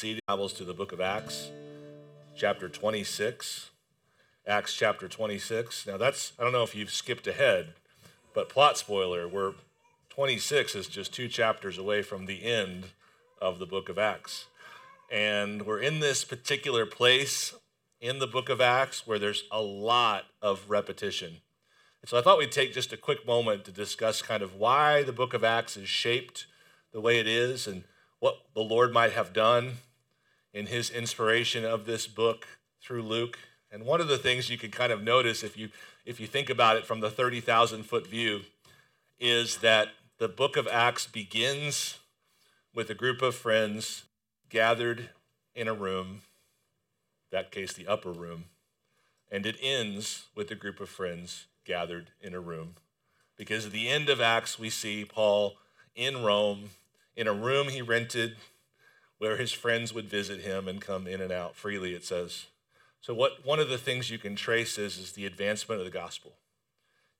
See Bibles to the book of Acts, chapter 26. Acts chapter 26. Now, that's, I don't know if you've skipped ahead, but plot spoiler, we're 26 is just two chapters away from the end of the book of Acts. And we're in this particular place in the book of Acts where there's a lot of repetition. So I thought we'd take just a quick moment to discuss kind of why the book of Acts is shaped the way it is and what the Lord might have done in his inspiration of this book through Luke. And one of the things you can kind of notice if you if you think about it from the 30,000 foot view is that the book of Acts begins with a group of friends gathered in a room, that case the upper room, and it ends with a group of friends gathered in a room. Because at the end of Acts, we see Paul in Rome in a room he rented where his friends would visit him and come in and out freely, it says. So, what one of the things you can trace is, is the advancement of the gospel.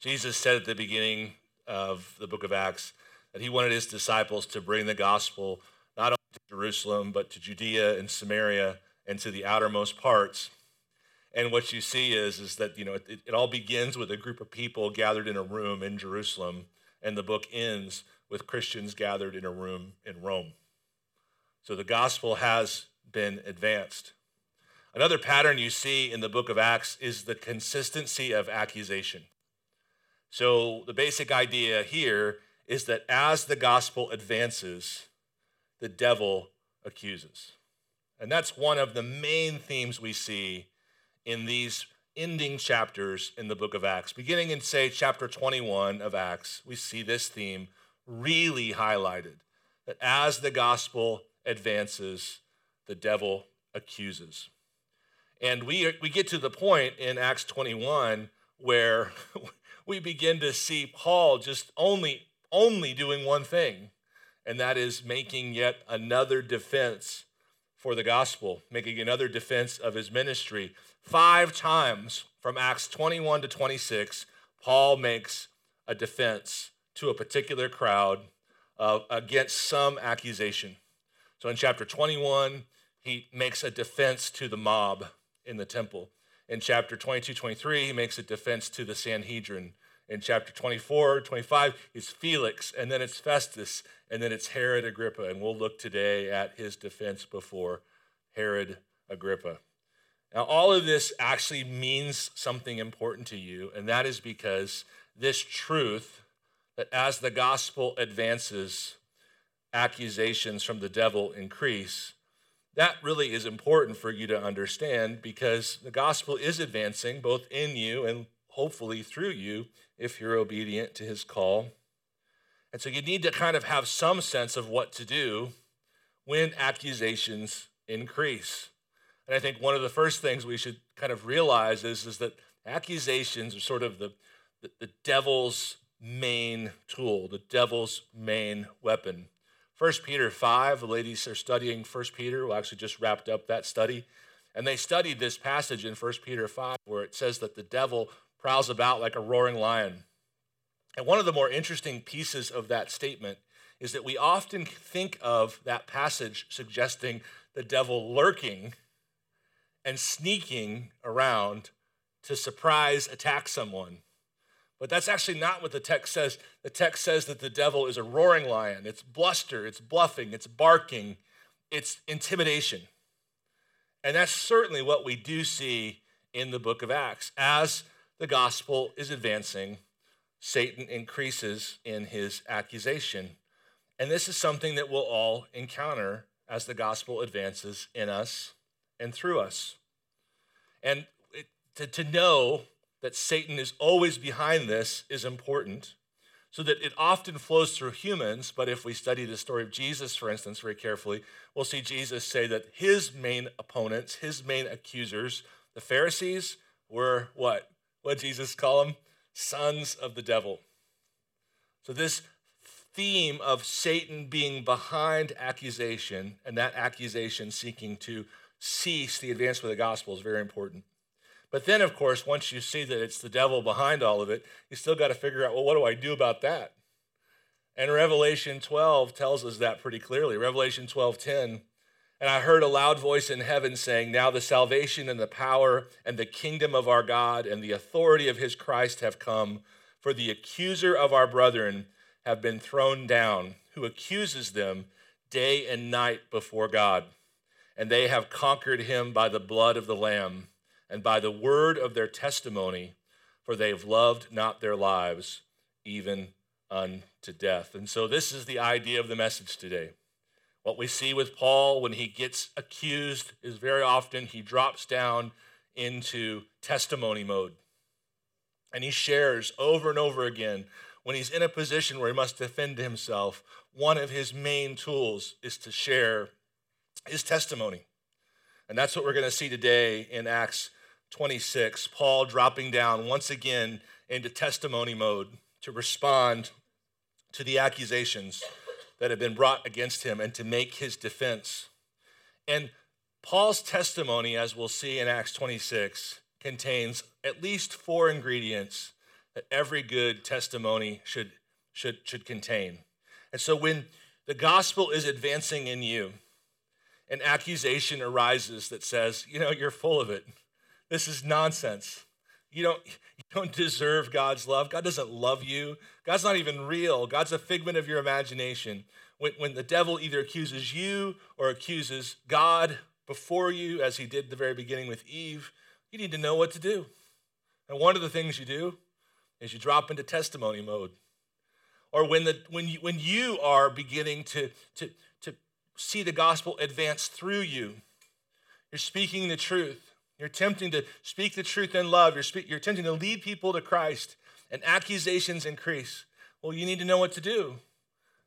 Jesus said at the beginning of the book of Acts that he wanted his disciples to bring the gospel not only to Jerusalem, but to Judea and Samaria and to the outermost parts. And what you see is, is that you know it, it all begins with a group of people gathered in a room in Jerusalem, and the book ends with Christians gathered in a room in Rome. So the gospel has been advanced. Another pattern you see in the book of Acts is the consistency of accusation. So the basic idea here is that as the gospel advances, the devil accuses. And that's one of the main themes we see in these ending chapters in the book of Acts. Beginning in, say, chapter 21 of Acts, we see this theme really highlighted that as the gospel advances, the devil accuses. And we, we get to the point in Acts 21 where we begin to see Paul just only, only doing one thing, and that is making yet another defense for the gospel, making another defense of his ministry. Five times from Acts 21 to 26, Paul makes a defense to a particular crowd uh, against some accusation. So in chapter 21, he makes a defense to the mob in the temple. In chapter 22, 23, he makes a defense to the Sanhedrin. In chapter 24, 25, it's Felix, and then it's Festus, and then it's Herod Agrippa. And we'll look today at his defense before Herod Agrippa. Now, all of this actually means something important to you, and that is because this truth that as the gospel advances, accusations from the devil increase. That really is important for you to understand because the gospel is advancing both in you and hopefully through you if you're obedient to his call. And so you need to kind of have some sense of what to do when accusations increase. And I think one of the first things we should kind of realize is, is that accusations are sort of the, the, the devil's main tool, the devil's main weapon. 1 Peter 5, the ladies are studying 1 Peter, we actually just wrapped up that study. And they studied this passage in 1 Peter 5 where it says that the devil prowls about like a roaring lion. And one of the more interesting pieces of that statement is that we often think of that passage suggesting the devil lurking and sneaking around to surprise attack someone. But that's actually not what the text says. The text says that the devil is a roaring lion. It's bluster, it's bluffing, it's barking, it's intimidation. And that's certainly what we do see in the book of Acts. As the gospel is advancing, Satan increases in his accusation. And this is something that we'll all encounter as the gospel advances in us and through us. And to, to know that Satan is always behind this is important, so that it often flows through humans. But if we study the story of Jesus, for instance, very carefully, we'll see Jesus say that his main opponents, his main accusers, the Pharisees, were what? What Jesus call them? Sons of the devil. So this theme of Satan being behind accusation and that accusation seeking to cease the advancement of the gospel is very important. But then, of course, once you see that it's the devil behind all of it, you still got to figure out, well, what do I do about that? And Revelation 12 tells us that pretty clearly. Revelation 12:10 And I heard a loud voice in heaven saying, Now the salvation and the power and the kingdom of our God and the authority of his Christ have come, for the accuser of our brethren have been thrown down, who accuses them day and night before God. And they have conquered him by the blood of the Lamb and by the word of their testimony, for they have loved not their lives even unto death. And so, this is the idea of the message today. What we see with Paul when he gets accused is very often he drops down into testimony mode. And he shares over and over again when he's in a position where he must defend himself, one of his main tools is to share his testimony. And that's what we're going to see today in Acts 26. Paul dropping down once again into testimony mode to respond to the accusations that have been brought against him and to make his defense. And Paul's testimony, as we'll see in Acts 26, contains at least four ingredients that every good testimony should, should, should contain. And so when the gospel is advancing in you, an accusation arises that says, you know, you're full of it. This is nonsense. You don't, you don't deserve God's love. God doesn't love you. God's not even real. God's a figment of your imagination. When, when the devil either accuses you or accuses God before you, as he did at the very beginning with Eve, you need to know what to do. And one of the things you do is you drop into testimony mode. Or when, the, when, you, when you are beginning to, to, to see the gospel advance through you, you're speaking the truth you're attempting to speak the truth in love. You're, speak, you're attempting to lead people to Christ, and accusations increase. Well, you need to know what to do,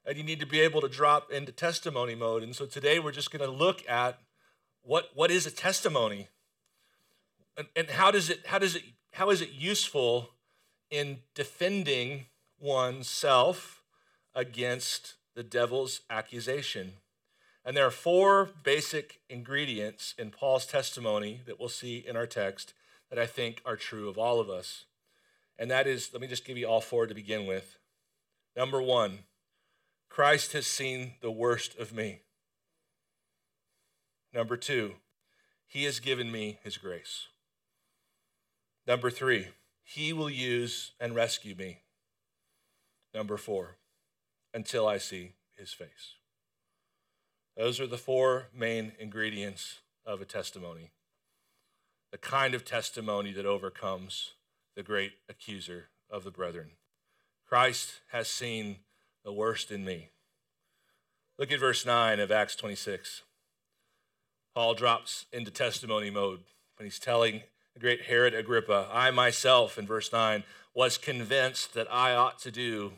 and you need to be able to drop into testimony mode. And so today we're just going to look at what, what is a testimony, and, and how does it how does it how is it useful in defending oneself against the devil's accusation. And there are four basic ingredients in Paul's testimony that we'll see in our text that I think are true of all of us. And that is, let me just give you all four to begin with. Number one, Christ has seen the worst of me. Number two, he has given me his grace. Number three, he will use and rescue me. Number four, until I see his face. Those are the four main ingredients of a testimony. The kind of testimony that overcomes the great accuser of the brethren. Christ has seen the worst in me. Look at verse 9 of Acts 26. Paul drops into testimony mode when he's telling the great Herod Agrippa, I myself, in verse 9, was convinced that I ought to do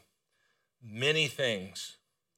many things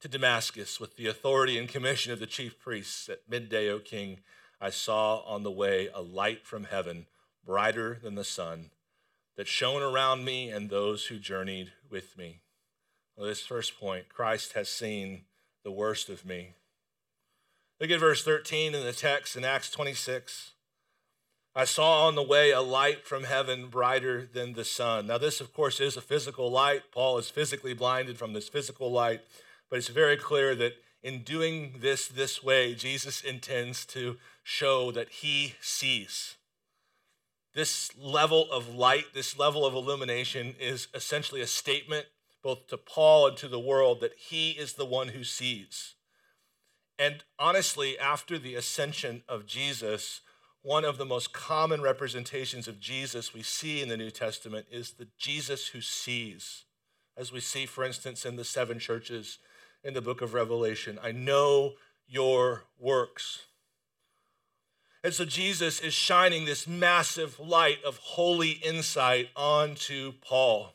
to Damascus with the authority and commission of the chief priests. At midday, O king, I saw on the way a light from heaven, brighter than the sun, that shone around me and those who journeyed with me. Well, this first point Christ has seen the worst of me. Look at verse 13 in the text in Acts 26. I saw on the way a light from heaven brighter than the sun. Now, this, of course, is a physical light. Paul is physically blinded from this physical light. But it's very clear that in doing this this way, Jesus intends to show that he sees. This level of light, this level of illumination is essentially a statement both to Paul and to the world that he is the one who sees. And honestly, after the ascension of Jesus, one of the most common representations of Jesus we see in the New Testament is the Jesus who sees. As we see, for instance, in the seven churches in the book of Revelation. I know your works. And so Jesus is shining this massive light of holy insight onto Paul.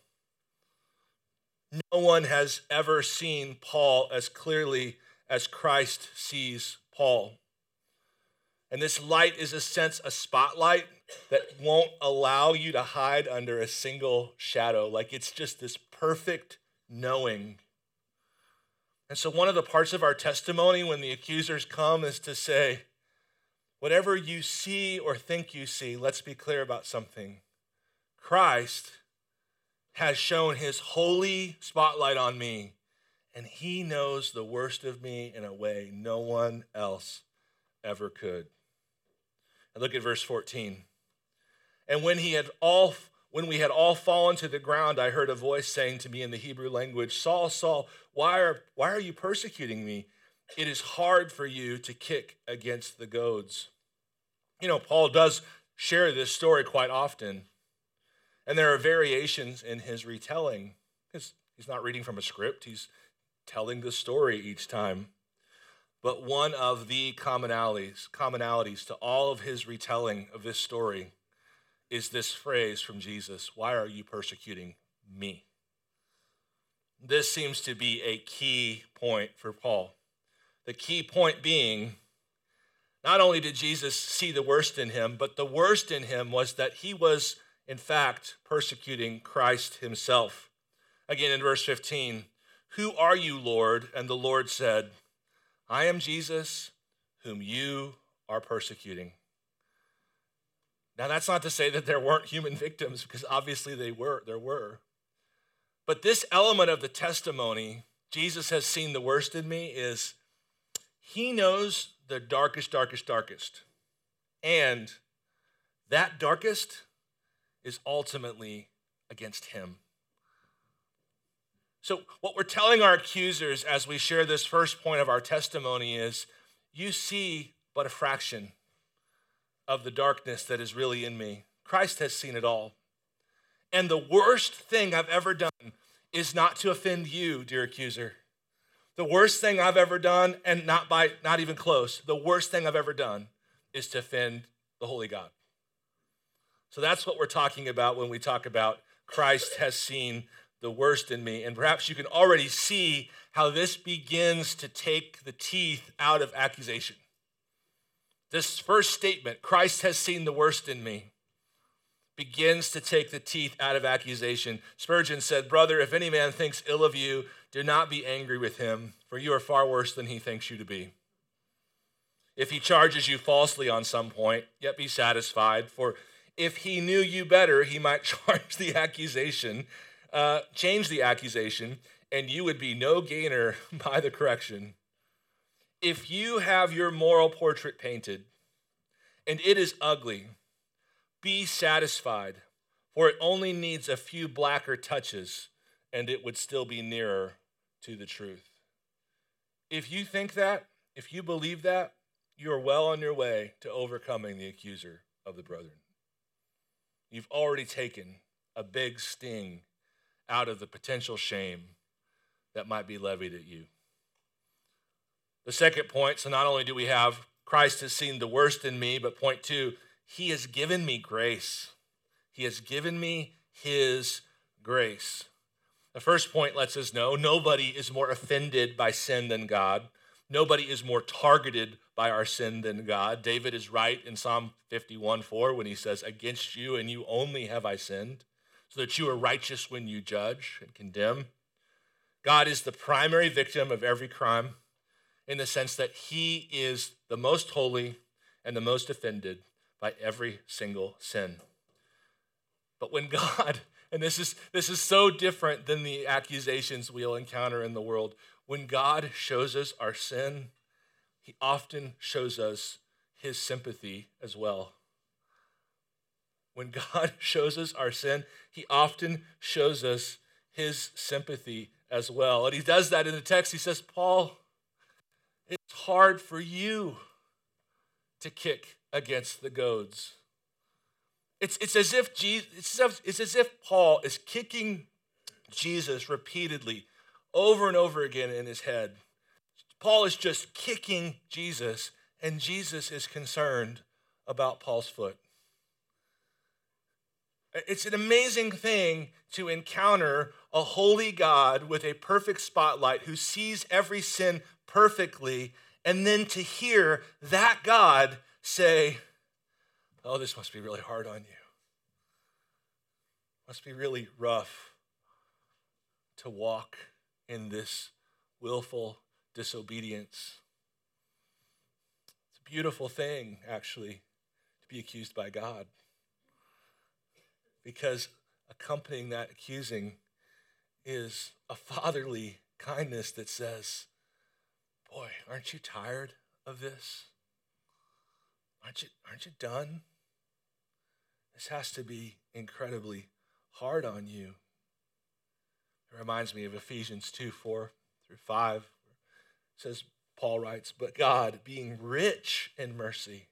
No one has ever seen Paul as clearly as Christ sees Paul. And this light is a sense, a spotlight that won't allow you to hide under a single shadow. Like it's just this perfect knowing. And so, one of the parts of our testimony when the accusers come is to say, whatever you see or think you see, let's be clear about something. Christ has shown his holy spotlight on me, and he knows the worst of me in a way no one else ever could. And look at verse 14. And when he had all when we had all fallen to the ground, I heard a voice saying to me in the Hebrew language, Saul, Saul, why are, why are you persecuting me? It is hard for you to kick against the goads. You know, Paul does share this story quite often. And there are variations in his retelling. He's, he's not reading from a script, he's telling the story each time. But one of the commonalities, commonalities to all of his retelling of this story is this phrase from Jesus Why are you persecuting me? This seems to be a key point for Paul. The key point being, not only did Jesus see the worst in him, but the worst in him was that he was, in fact, persecuting Christ himself. Again, in verse 15, Who are you, Lord? And the Lord said, I am Jesus, whom you are persecuting. Now, that's not to say that there weren't human victims, because obviously they were, there were. But this element of the testimony, Jesus has seen the worst in me, is he knows the darkest, darkest, darkest. And that darkest is ultimately against him. So, what we're telling our accusers as we share this first point of our testimony is you see but a fraction of the darkness that is really in me. Christ has seen it all. And the worst thing I've ever done is not to offend you, dear accuser. The worst thing I've ever done, and not by not even close, the worst thing I've ever done is to offend the Holy God. So that's what we're talking about when we talk about Christ has seen the worst in me. And perhaps you can already see how this begins to take the teeth out of accusation. This first statement, Christ has seen the worst in me, begins to take the teeth out of accusation. Spurgeon said, Brother, if any man thinks ill of you, do not be angry with him, for you are far worse than he thinks you to be. If he charges you falsely on some point, yet be satisfied, for if he knew you better, he might charge the accusation uh, change the accusation, and you would be no gainer by the correction. If you have your moral portrait painted and it is ugly, be satisfied, for it only needs a few blacker touches and it would still be nearer to the truth. If you think that, if you believe that, you are well on your way to overcoming the accuser of the brethren. You've already taken a big sting out of the potential shame that might be levied at you. The second point so, not only do we have Christ has seen the worst in me, but point two, he has given me grace. He has given me his grace. The first point lets us know nobody is more offended by sin than God. Nobody is more targeted by our sin than God. David is right in Psalm 51 4 when he says, Against you and you only have I sinned so that you are righteous when you judge and condemn. God is the primary victim of every crime in the sense that he is the most holy and the most offended by every single sin. But when God, and this is this is so different than the accusations we'll encounter in the world, when God shows us our sin, he often shows us his sympathy as well. When God shows us our sin, he often shows us his sympathy as well. And he does that in the text. He says, Paul, it's hard for you to kick against the goads. It's, it's, as if Jesus, it's, as if, it's as if Paul is kicking Jesus repeatedly over and over again in his head. Paul is just kicking Jesus, and Jesus is concerned about Paul's foot. It's an amazing thing to encounter a holy God with a perfect spotlight who sees every sin perfectly, and then to hear that God say, Oh, this must be really hard on you. Must be really rough to walk in this willful disobedience. It's a beautiful thing, actually, to be accused by God. Because accompanying that accusing is a fatherly kindness that says, Boy, aren't you tired of this? Aren't you, aren't you done? This has to be incredibly hard on you. It reminds me of Ephesians 2 4 through 5. It says, Paul writes, But God, being rich in mercy,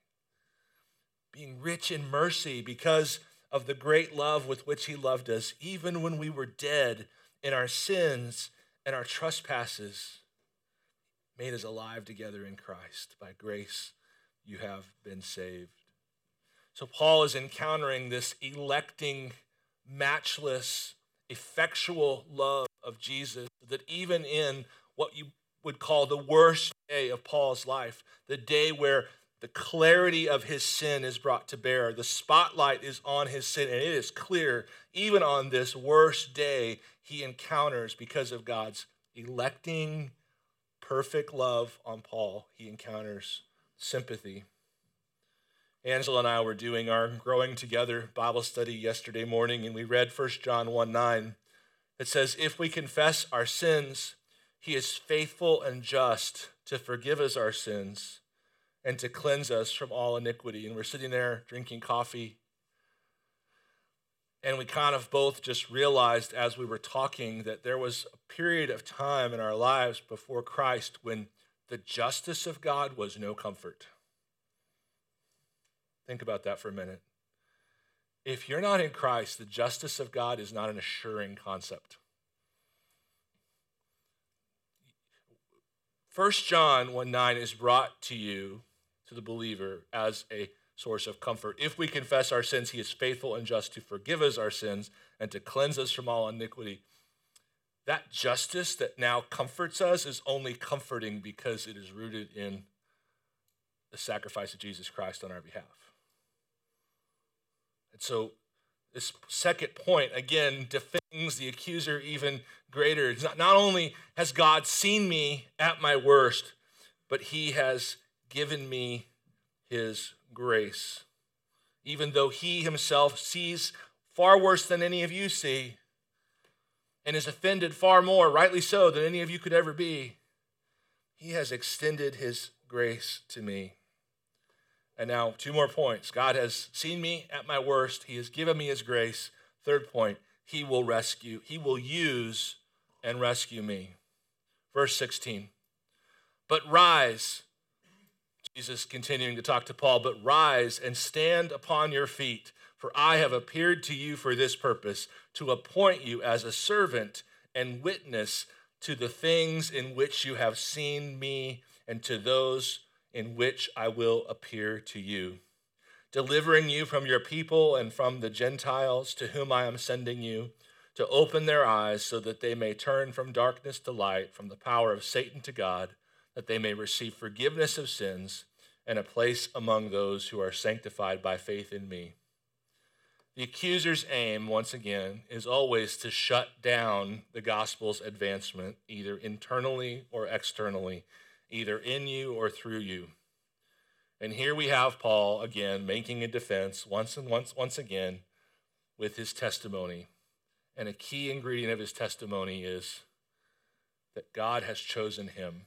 being rich in mercy because of the great love with which he loved us, even when we were dead in our sins and our trespasses, made us alive together in Christ. By grace, you have been saved. So, Paul is encountering this electing, matchless, effectual love of Jesus that even in what you would call the worst day of Paul's life, the day where the clarity of his sin is brought to bear, the spotlight is on his sin, and it is clear, even on this worst day, he encounters because of God's electing, perfect love on Paul, he encounters sympathy. Angela and I were doing our Growing Together Bible study yesterday morning, and we read 1 John 1 9. It says, If we confess our sins, he is faithful and just to forgive us our sins and to cleanse us from all iniquity. And we're sitting there drinking coffee. And we kind of both just realized as we were talking that there was a period of time in our lives before Christ when the justice of God was no comfort. Think about that for a minute. If you're not in Christ, the justice of God is not an assuring concept. First John 1 9 is brought to you, to the believer, as a source of comfort. If we confess our sins, he is faithful and just to forgive us our sins and to cleanse us from all iniquity. That justice that now comforts us is only comforting because it is rooted in the sacrifice of Jesus Christ on our behalf. And so, this second point, again, defends the accuser even greater. It's not, not only has God seen me at my worst, but he has given me his grace. Even though he himself sees far worse than any of you see and is offended far more, rightly so, than any of you could ever be, he has extended his grace to me. And now, two more points. God has seen me at my worst, He has given me His grace. Third point, He will rescue, He will use and rescue me. Verse 16. But rise, Jesus continuing to talk to Paul, but rise and stand upon your feet, for I have appeared to you for this purpose, to appoint you as a servant and witness to the things in which you have seen me and to those in which I will appear to you, delivering you from your people and from the Gentiles to whom I am sending you, to open their eyes so that they may turn from darkness to light, from the power of Satan to God, that they may receive forgiveness of sins and a place among those who are sanctified by faith in me. The accuser's aim, once again, is always to shut down the gospel's advancement, either internally or externally either in you or through you. And here we have Paul again making a defense once and once once again with his testimony. And a key ingredient of his testimony is that God has chosen him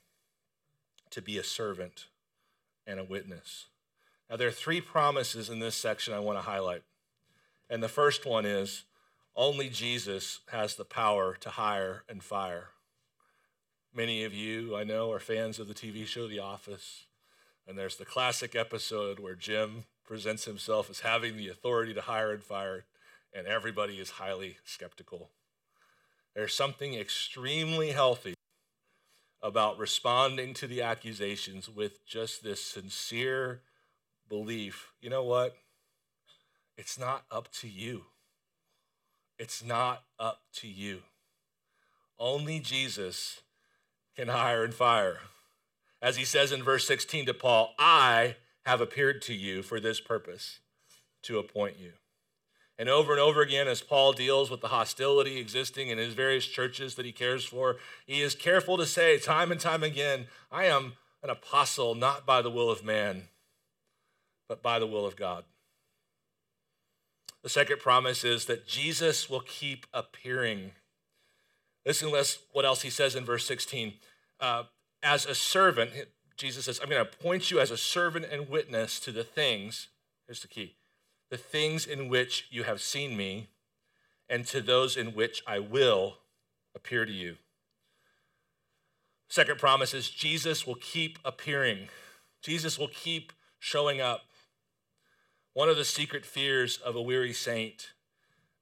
to be a servant and a witness. Now, there are three promises in this section I want to highlight. And the first one is only Jesus has the power to hire and fire. Many of you, I know, are fans of the TV show The Office. And there's the classic episode where Jim presents himself as having the authority to hire and fire, and everybody is highly skeptical. There's something extremely healthy about responding to the accusations with just this sincere belief. You know what? It's not up to you. It's not up to you. Only Jesus can hire and fire. As he says in verse 16 to Paul, I have appeared to you for this purpose, to appoint you. And over and over again, as Paul deals with the hostility existing in his various churches that he cares for, he is careful to say time and time again, I am an apostle not by the will of man, but by the will of God. The second promise is that Jesus will keep appearing. Listen to what else he says in verse 16. Uh, as a servant, Jesus says, I'm going to appoint you as a servant and witness to the things, here's the key, the things in which you have seen me, and to those in which I will appear to you. Second promise is Jesus will keep appearing. Jesus will keep showing up. One of the secret fears of a weary saint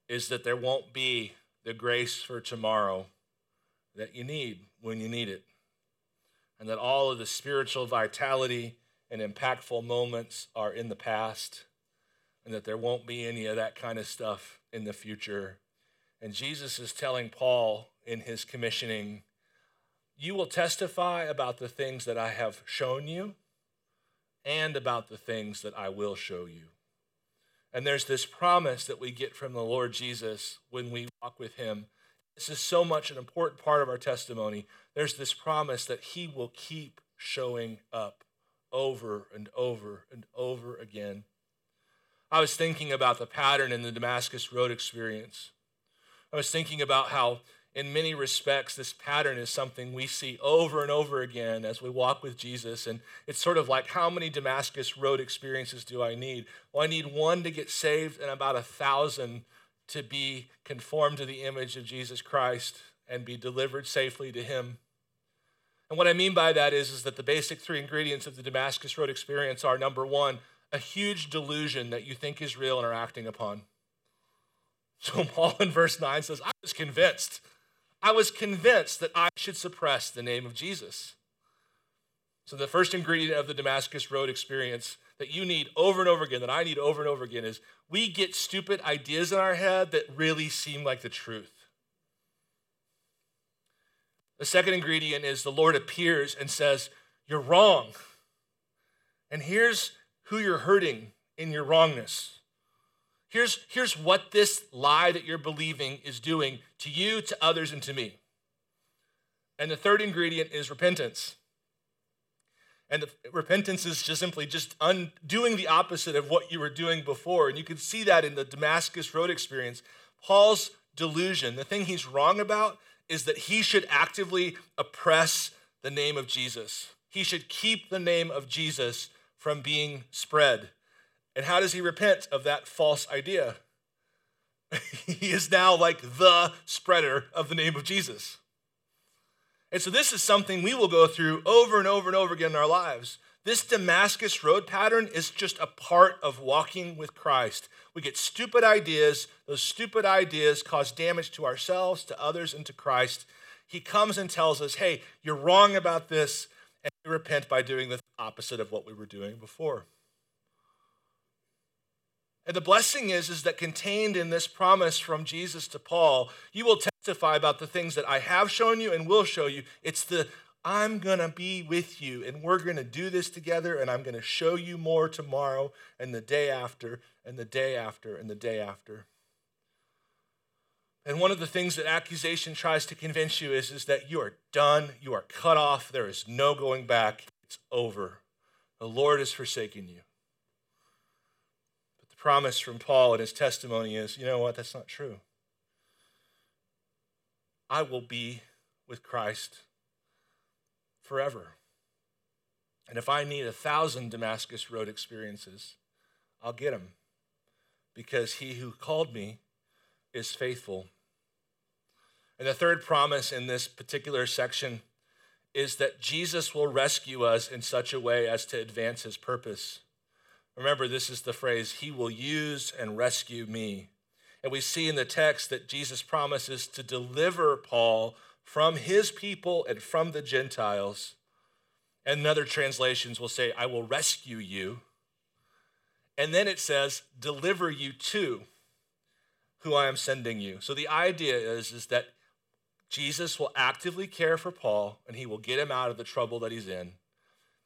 is that there won't be the grace for tomorrow that you need when you need it. And that all of the spiritual vitality and impactful moments are in the past, and that there won't be any of that kind of stuff in the future. And Jesus is telling Paul in his commissioning, You will testify about the things that I have shown you and about the things that I will show you. And there's this promise that we get from the Lord Jesus when we walk with him. This is so much an important part of our testimony. There's this promise that he will keep showing up over and over and over again. I was thinking about the pattern in the Damascus Road experience. I was thinking about how in many respects, this pattern is something we see over and over again as we walk with Jesus. And it's sort of like, how many Damascus Road experiences do I need? Well, I need one to get saved and about a thousand to be conformed to the image of Jesus Christ and be delivered safely to Him. And what I mean by that is, is that the basic three ingredients of the Damascus Road experience are number one, a huge delusion that you think is real and are acting upon. So Paul in verse 9 says, I was convinced I was convinced that I should suppress the name of Jesus. So, the first ingredient of the Damascus Road experience that you need over and over again, that I need over and over again, is we get stupid ideas in our head that really seem like the truth. The second ingredient is the Lord appears and says, You're wrong. And here's who you're hurting in your wrongness. Here's, here's what this lie that you're believing is doing to you, to others, and to me. And the third ingredient is repentance. And the, repentance is just simply just undoing the opposite of what you were doing before. And you can see that in the Damascus Road experience. Paul's delusion, the thing he's wrong about, is that he should actively oppress the name of Jesus. He should keep the name of Jesus from being spread. And how does he repent of that false idea? he is now like the spreader of the name of Jesus. And so, this is something we will go through over and over and over again in our lives. This Damascus road pattern is just a part of walking with Christ. We get stupid ideas. Those stupid ideas cause damage to ourselves, to others, and to Christ. He comes and tells us, hey, you're wrong about this, we repent by doing the opposite of what we were doing before. And the blessing is, is that contained in this promise from Jesus to Paul, you will testify about the things that I have shown you and will show you. It's the I'm going to be with you and we're going to do this together and I'm going to show you more tomorrow and the day after and the day after and the day after. And one of the things that accusation tries to convince you is, is that you are done, you are cut off, there is no going back, it's over. The Lord has forsaken you But the promise from Paul in his testimony is you know what? That's not true. I will be with Christ forever. And if I need a thousand Damascus Road experiences, I'll get them because he who called me is faithful. And the third promise in this particular section is that Jesus will rescue us in such a way as to advance his purpose. Remember, this is the phrase, He will use and rescue me. And we see in the text that Jesus promises to deliver Paul from his people and from the Gentiles. And other translations will say, I will rescue you. And then it says, deliver you to who I am sending you. So the idea is, is that Jesus will actively care for Paul and he will get him out of the trouble that he's in.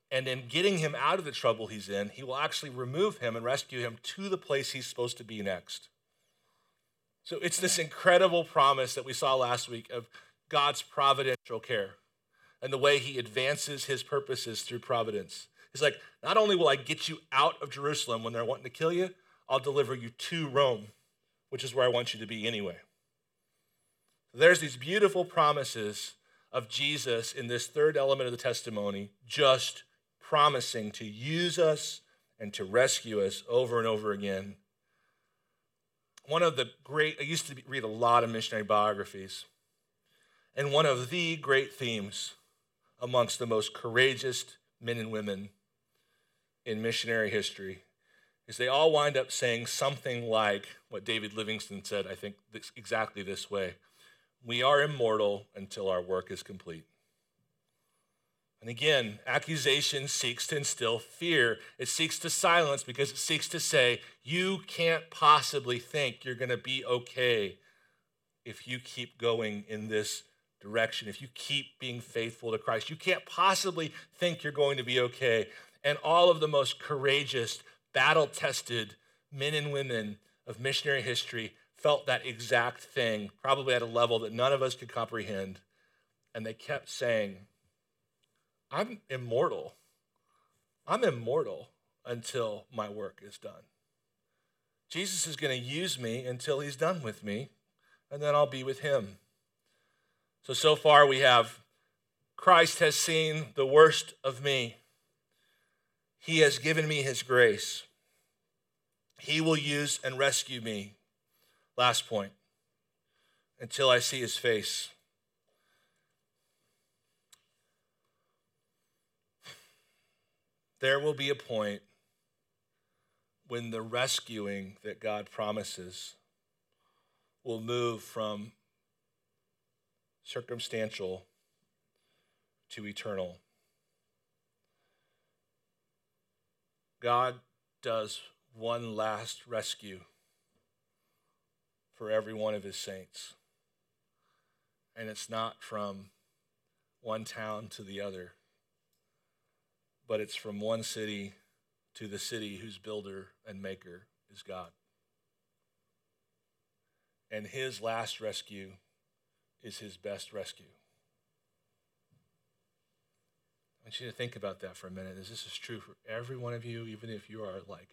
And in getting him out of the trouble he's in, he will actually remove him and rescue him to the place he's supposed to be next. So it's this incredible promise that we saw last week of God's providential care and the way he advances his purposes through providence. He's like, not only will I get you out of Jerusalem when they're wanting to kill you, I'll deliver you to Rome, which is where I want you to be anyway. There's these beautiful promises of Jesus in this third element of the testimony, just promising to use us and to rescue us over and over again. One of the great, I used to read a lot of missionary biographies, and one of the great themes amongst the most courageous men and women in missionary history is they all wind up saying something like what David Livingstone said, I think this, exactly this way We are immortal until our work is complete. And again, accusation seeks to instill fear. It seeks to silence because it seeks to say, you can't possibly think you're going to be okay if you keep going in this direction, if you keep being faithful to Christ. You can't possibly think you're going to be okay. And all of the most courageous, battle tested men and women of missionary history felt that exact thing, probably at a level that none of us could comprehend. And they kept saying, I'm immortal. I'm immortal until my work is done. Jesus is going to use me until he's done with me, and then I'll be with him. So, so far we have Christ has seen the worst of me. He has given me his grace. He will use and rescue me. Last point until I see his face. there will be a point when the rescuing that God promises will move from circumstantial to eternal. God does one last rescue for every one of his saints. And it's not from one town to the other but it's from one city to the city whose builder and maker is God. And his last rescue is his best rescue. I want you to think about that for a minute, as this is true for every one of you, even if you are like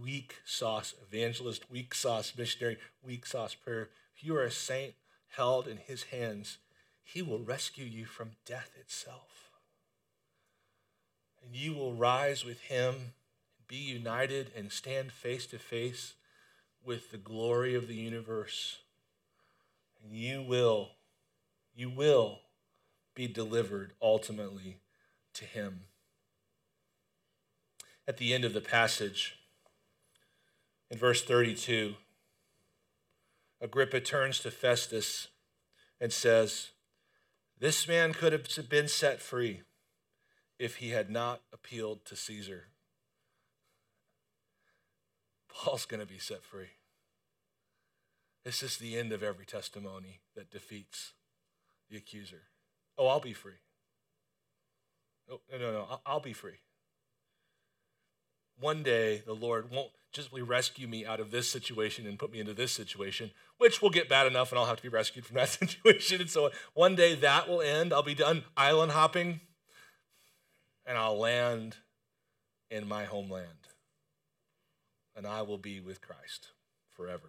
weak sauce evangelist, weak sauce missionary, weak sauce prayer. If you are a saint held in his hands, he will rescue you from death itself and you will rise with him, be united, and stand face to face with the glory of the universe. And you will, you will be delivered ultimately to him. At the end of the passage, in verse 32, Agrippa turns to Festus and says, This man could have been set free if he had not appealed to Caesar. Paul's going to be set free. This is the end of every testimony that defeats the accuser. Oh, I'll be free. Oh, no, no, no, I'll be free. One day, the Lord won't just rescue me out of this situation and put me into this situation, which will get bad enough and I'll have to be rescued from that situation. And so one day that will end. I'll be done island hopping and I'll land in my homeland. And I will be with Christ forever.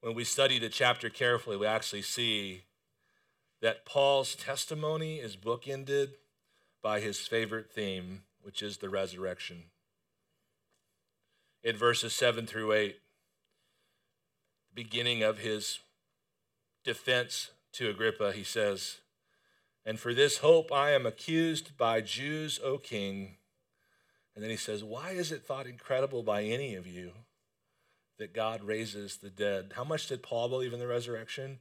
When we study the chapter carefully, we actually see that Paul's testimony is bookended by his favorite theme, which is the resurrection. In verses 7 through 8, beginning of his defense to Agrippa, he says, and for this hope I am accused by Jews, O king. And then he says, Why is it thought incredible by any of you that God raises the dead? How much did Paul believe in the resurrection?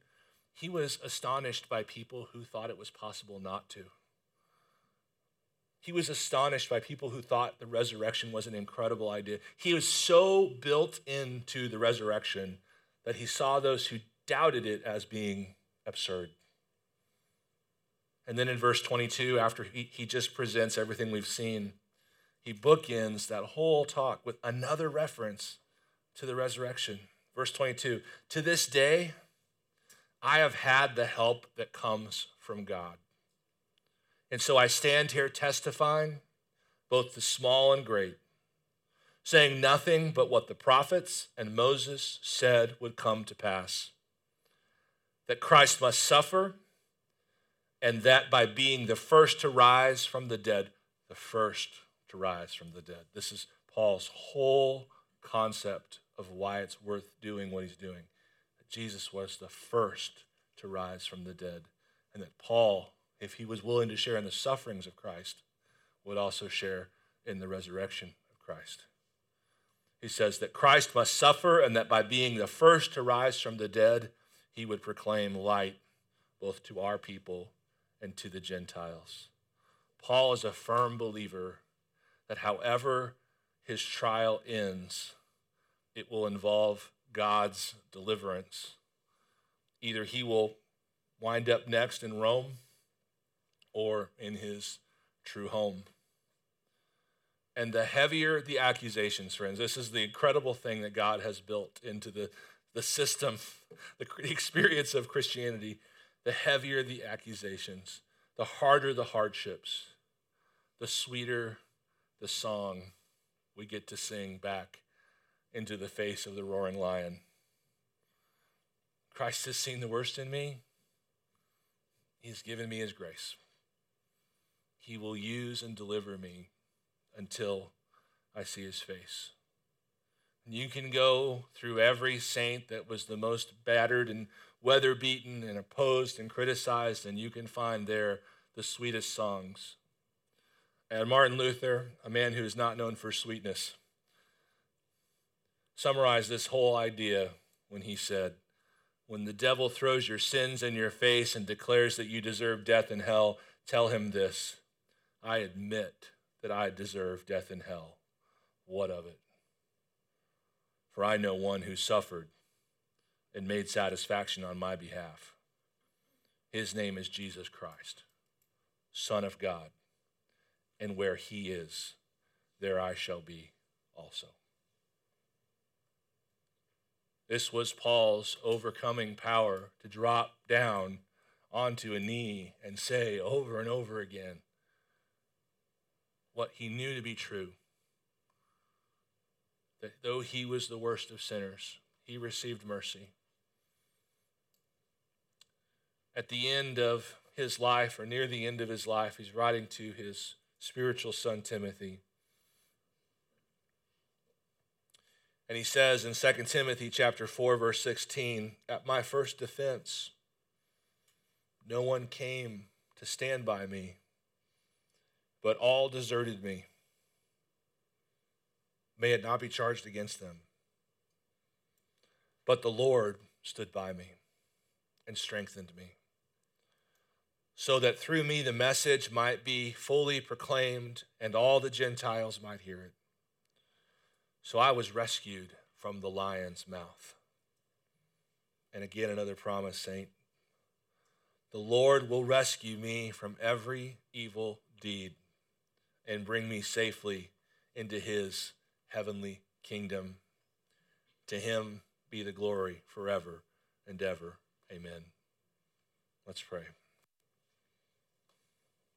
He was astonished by people who thought it was possible not to. He was astonished by people who thought the resurrection was an incredible idea. He was so built into the resurrection that he saw those who doubted it as being absurd. And then in verse 22, after he, he just presents everything we've seen, he bookends that whole talk with another reference to the resurrection. Verse 22 To this day, I have had the help that comes from God. And so I stand here testifying, both the small and great, saying nothing but what the prophets and Moses said would come to pass that Christ must suffer and that by being the first to rise from the dead, the first to rise from the dead. This is Paul's whole concept of why it's worth doing what he's doing. That Jesus was the first to rise from the dead, and that Paul, if he was willing to share in the sufferings of Christ, would also share in the resurrection of Christ. He says that Christ must suffer, and that by being the first to rise from the dead, he would proclaim light both to our people and to the Gentiles. Paul is a firm believer that however his trial ends, it will involve God's deliverance. Either he will wind up next in Rome or in his true home. And the heavier the accusations, friends, this is the incredible thing that God has built into the, the system, the experience of Christianity. The heavier the accusations, the harder the hardships, the sweeter the song we get to sing back into the face of the roaring lion. Christ has seen the worst in me. He's given me his grace. He will use and deliver me until I see his face. And you can go through every saint that was the most battered and weather beaten and opposed and criticized, and you can find there the sweetest songs. And Martin Luther, a man who is not known for sweetness, summarized this whole idea when he said, When the devil throws your sins in your face and declares that you deserve death and hell, tell him this I admit that I deserve death and hell. What of it? For I know one who suffered and made satisfaction on my behalf. His name is Jesus Christ, Son of God. And where he is, there I shall be also. This was Paul's overcoming power to drop down onto a knee and say over and over again what he knew to be true. That though he was the worst of sinners, he received mercy. At the end of his life, or near the end of his life, he's writing to his spiritual son Timothy. And he says in 2 Timothy chapter 4 verse 16, at my first defense no one came to stand by me, but all deserted me. May it not be charged against them. But the Lord stood by me and strengthened me so that through me the message might be fully proclaimed and all the Gentiles might hear it. So I was rescued from the lion's mouth. And again, another promise, Saint. The Lord will rescue me from every evil deed and bring me safely into his heavenly kingdom. To him be the glory forever and ever. Amen. Let's pray.